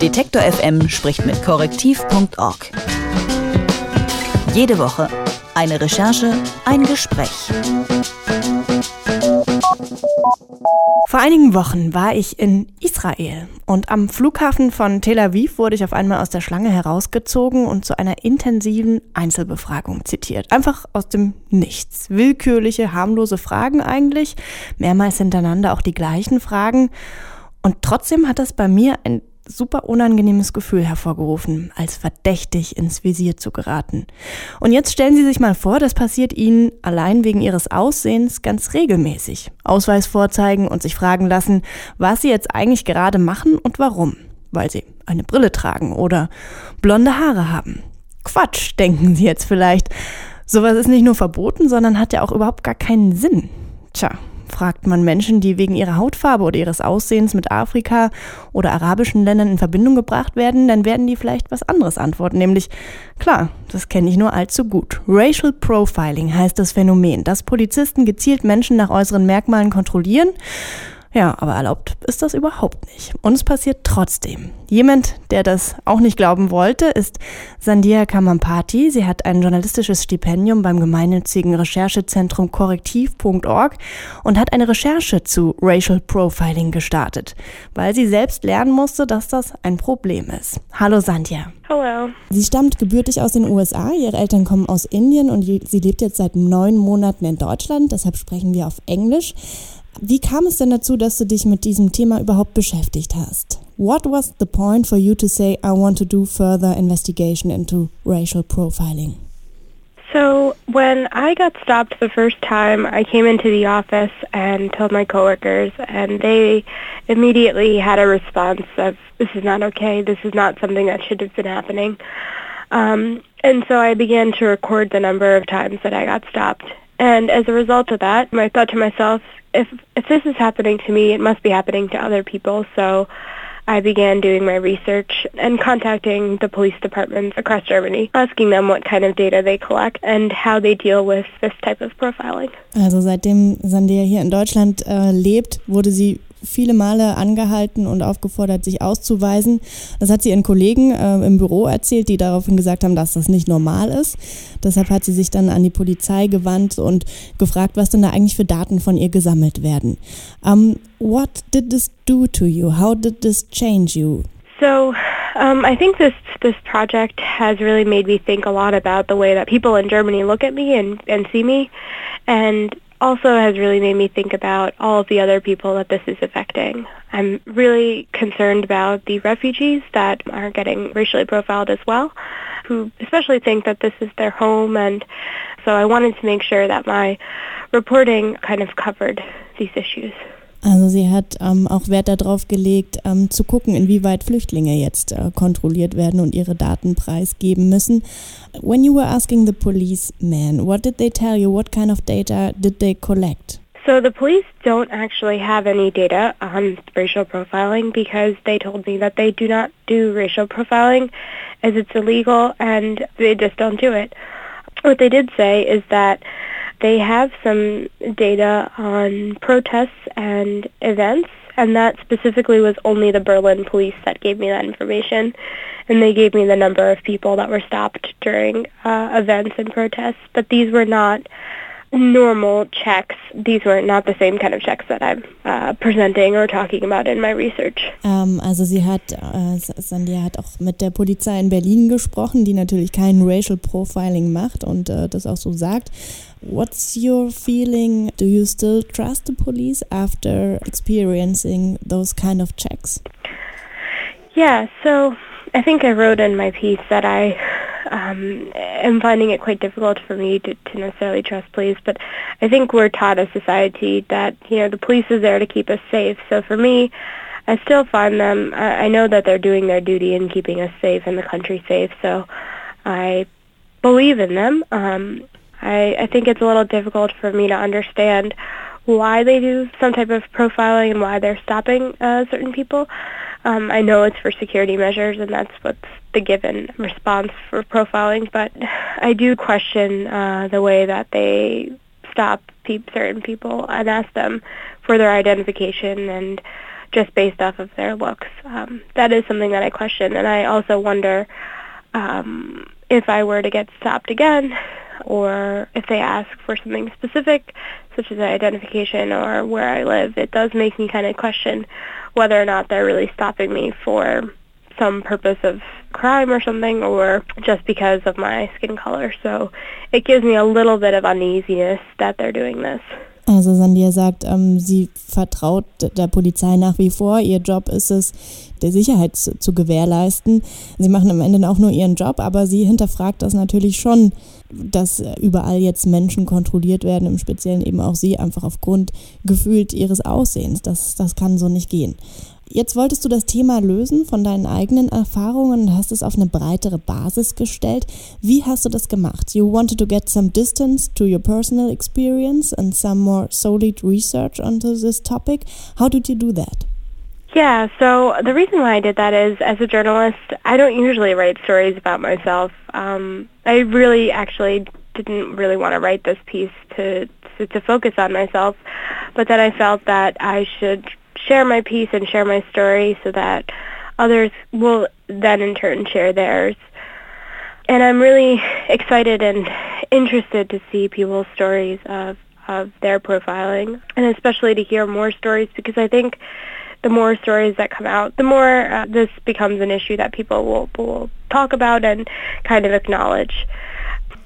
Detektor FM spricht mit korrektiv.org. Jede Woche eine Recherche, ein Gespräch. Vor einigen Wochen war ich in Israel und am Flughafen von Tel Aviv wurde ich auf einmal aus der Schlange herausgezogen und zu einer intensiven Einzelbefragung zitiert. Einfach aus dem Nichts. Willkürliche, harmlose Fragen eigentlich, mehrmals hintereinander auch die gleichen Fragen. Und trotzdem hat das bei mir ein super unangenehmes Gefühl hervorgerufen, als verdächtig ins Visier zu geraten. Und jetzt stellen Sie sich mal vor, das passiert Ihnen allein wegen Ihres Aussehens ganz regelmäßig. Ausweis vorzeigen und sich fragen lassen, was Sie jetzt eigentlich gerade machen und warum. Weil Sie eine Brille tragen oder blonde Haare haben. Quatsch, denken Sie jetzt vielleicht. Sowas ist nicht nur verboten, sondern hat ja auch überhaupt gar keinen Sinn. Tja, Fragt man Menschen, die wegen ihrer Hautfarbe oder ihres Aussehens mit Afrika oder arabischen Ländern in Verbindung gebracht werden, dann werden die vielleicht was anderes antworten, nämlich klar, das kenne ich nur allzu gut. Racial Profiling heißt das Phänomen, dass Polizisten gezielt Menschen nach äußeren Merkmalen kontrollieren ja, aber erlaubt ist das überhaupt nicht. Und es passiert trotzdem. Jemand, der das auch nicht glauben wollte, ist Sandia Kamampati. Sie hat ein journalistisches Stipendium beim gemeinnützigen Recherchezentrum korrektiv.org und hat eine Recherche zu Racial Profiling gestartet, weil sie selbst lernen musste, dass das ein Problem ist. Hallo Sandia. Hallo. Sie stammt gebürtig aus den USA, ihre Eltern kommen aus Indien und sie lebt jetzt seit neun Monaten in Deutschland, deshalb sprechen wir auf Englisch. Wie kam es denn dazu, dass du dich mit diesem Thema überhaupt beschäftigt hast? What was the point for you to say, I want to do further investigation into racial profiling? So when I got stopped the first time, I came into the office and told my coworkers, and they immediately had a response of, this is not okay, this is not something that should have been happening. Um, and so I began to record the number of times that I got stopped. And as a result of that, I thought to myself, if if this is happening to me, it must be happening to other people. So I began doing my research and contacting the police departments across Germany, asking them what kind of data they collect and how they deal with this type of profiling. Also seitdem Sandhya hier in Deutschland äh, lebt, wurde sie viele Male angehalten und aufgefordert, sich auszuweisen. Das hat sie ihren Kollegen äh, im Büro erzählt, die daraufhin gesagt haben, dass das nicht normal ist. Deshalb hat sie sich dann an die Polizei gewandt und gefragt, was denn da eigentlich für Daten von ihr gesammelt werden. Um, what did this do to you? How did this change you? So, um, I think this this project has really made me think a lot about the way that people in Germany look at me and and see me, and also has really made me think about all of the other people that this is affecting. I'm really concerned about the refugees that are getting racially profiled as well, who especially think that this is their home. And so I wanted to make sure that my reporting kind of covered these issues. Also sie hat ähm, auch Wert darauf gelegt, ähm, zu gucken, inwieweit Flüchtlinge jetzt äh, kontrolliert werden und ihre Daten preisgeben müssen. When you were asking the policeman, what did they tell you? What kind of data did they collect? So the police don't actually have any data on racial profiling because they told me that they do not do racial profiling as it's illegal and they just don't do it. What they did say is that They have some data on protests and events, and that specifically was only the Berlin police that gave me that information. And they gave me the number of people that were stopped during uh, events and protests, but these were not normal checks. These were not the same kind of checks that I'm uh, presenting or talking about in my research. Um, also sie hat, uh, Sandhya hat auch mit der Polizei in Berlin gesprochen, die natürlich kein Racial Profiling macht und uh, das auch so sagt. What's your feeling? Do you still trust the police after experiencing those kind of checks? Yeah, so I think I wrote in my piece that I um, am finding it quite difficult for me to, to necessarily trust police, but I think we're taught as society that, you know, the police is there to keep us safe. So for me, I still find them, I, I know that they're doing their duty in keeping us safe and the country safe, so I believe in them. Um, I, I think it's a little difficult for me to understand why they do some type of profiling and why they're stopping uh, certain people. Um, I know it's for security measures, and that's what's the given response for profiling. But I do question uh, the way that they stop pe- certain people and ask them for their identification and just based off of their looks. Um, that is something that I question, and I also wonder um, if I were to get stopped again, or if they ask for something specific, such as identification or where I live, it does make me kind of question whether or not they're really stopping me for some purpose of crime or something or just because of my skin color. So it gives me a little bit of uneasiness that they're doing this. Also Sandia sagt, ähm, sie vertraut der Polizei nach wie vor. Ihr Job ist es, der Sicherheit zu, zu, gewährleisten. Sie machen am Ende auch nur ihren Job, aber sie hinterfragt das natürlich schon, dass überall jetzt Menschen kontrolliert werden, im Speziellen eben auch sie, einfach aufgrund gefühlt ihres Aussehens. Das, das kann so nicht gehen. Jetzt wolltest du das Thema lösen von deinen eigenen Erfahrungen und hast es auf eine breitere Basis gestellt. Wie hast du das gemacht? You wanted to get some distance to your personal experience and some more solid research onto this topic. How did you do that? Yeah, so the reason why I did that is, as a journalist, I don't usually write stories about myself. Um, I really actually didn't really want to write this piece to, to to focus on myself, but then I felt that I should share my piece and share my story so that others will then in turn share theirs. And I'm really excited and interested to see people's stories of, of their profiling and especially to hear more stories because I think the more stories that come out, the more uh, this becomes an issue that people will, will talk about and kind of acknowledge.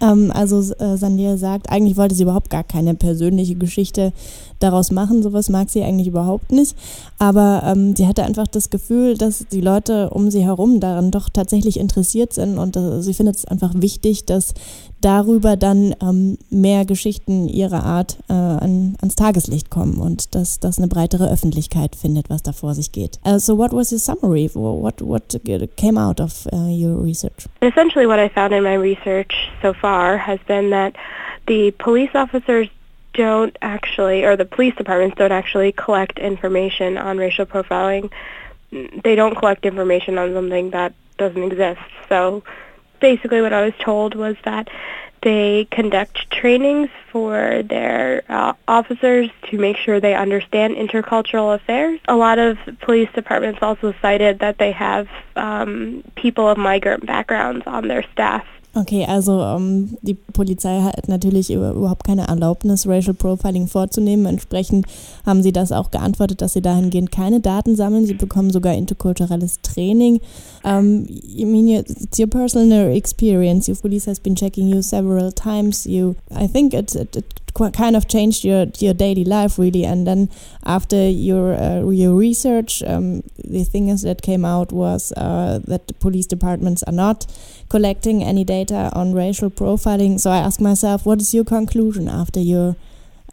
Ähm, also äh, Sandia sagt, eigentlich wollte sie überhaupt gar keine persönliche Geschichte daraus machen. Sowas mag sie eigentlich überhaupt nicht. Aber ähm, sie hatte einfach das Gefühl, dass die Leute um sie herum daran doch tatsächlich interessiert sind und äh, sie findet es einfach wichtig, dass darüber dann ähm, mehr Geschichten ihrer Art äh, an, ans Tageslicht kommen und dass das eine breitere Öffentlichkeit findet, was da vor sich geht. Uh, so what was your summary? What, what came out of uh, your research? Essentially what I found in my research so far has been that the police officers don't actually, or the police departments don't actually collect information on racial profiling. They don't collect information on something that doesn't exist. So basically what I was told was that they conduct trainings for their uh, officers to make sure they understand intercultural affairs. A lot of police departments also cited that they have um, people of migrant backgrounds on their staff Okay, also ähm, die Polizei hat natürlich überhaupt keine Erlaubnis, Racial Profiling vorzunehmen. Entsprechend haben sie das auch geantwortet, dass sie dahingehend keine Daten sammeln. Sie bekommen sogar interkulturelles Training. Um, I mean, it's your personal experience. Your police has been checking you several times. You, I think it, it, it kind of changed your your daily life really. And then after your uh, your research, um, the things that came out was uh, that police departments are not collecting any data on racial profiling. So I ask myself, what is your conclusion after your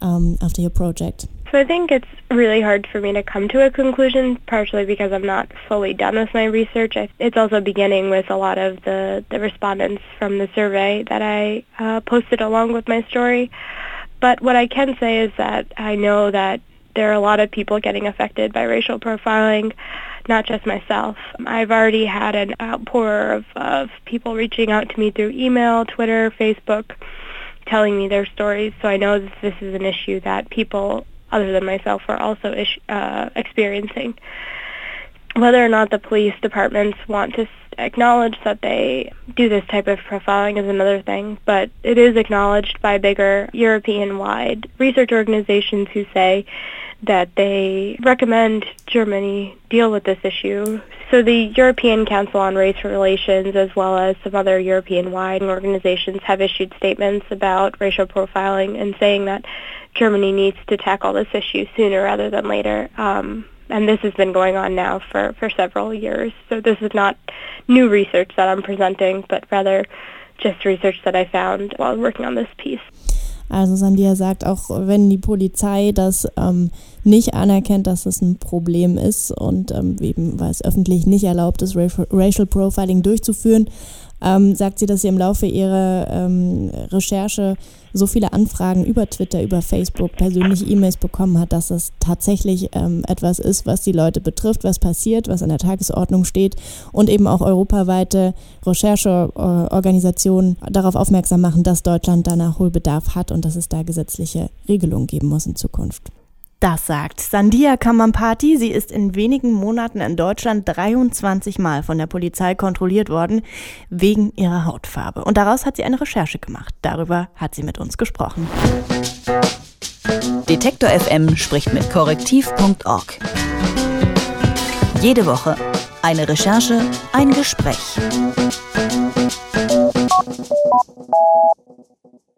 um, after your project? So I think it's really hard for me to come to a conclusion, partially because I'm not fully done with my research. It's also beginning with a lot of the, the respondents from the survey that I uh, posted along with my story. But what I can say is that I know that there are a lot of people getting affected by racial profiling, not just myself. I've already had an outpour of, of people reaching out to me through email, Twitter, Facebook, telling me their stories. So I know that this is an issue that people other than myself are also ish, uh, experiencing. Whether or not the police departments want to acknowledge that they do this type of profiling is another thing, but it is acknowledged by bigger European-wide research organizations who say that they recommend Germany deal with this issue. So the European Council on Race Relations as well as some other European-wide organizations have issued statements about racial profiling and saying that Germany needs to tackle this issue sooner rather than later. Um, and this has been going on now for, for several years. So this is not new research that I'm presenting, but rather just research that I found while working on this piece. Also Sandia sagt, auch wenn die Polizei das ähm, nicht anerkennt, dass es ein Problem ist und ähm, eben, weil es öffentlich nicht erlaubt ist, Racial Profiling durchzuführen, ähm, sagt sie, dass sie im Laufe ihrer ähm, Recherche so viele Anfragen über Twitter, über Facebook, persönliche E-Mails bekommen hat, dass es tatsächlich ähm, etwas ist, was die Leute betrifft, was passiert, was an der Tagesordnung steht und eben auch europaweite Rechercheorganisationen darauf aufmerksam machen, dass Deutschland da Nachholbedarf hat und dass es da gesetzliche Regelungen geben muss in Zukunft. Das sagt Sandia Kamampati. Sie ist in wenigen Monaten in Deutschland 23 Mal von der Polizei kontrolliert worden wegen ihrer Hautfarbe. Und daraus hat sie eine Recherche gemacht. Darüber hat sie mit uns gesprochen. Detektor FM spricht mit korrektiv.org. Jede Woche eine Recherche, ein Gespräch.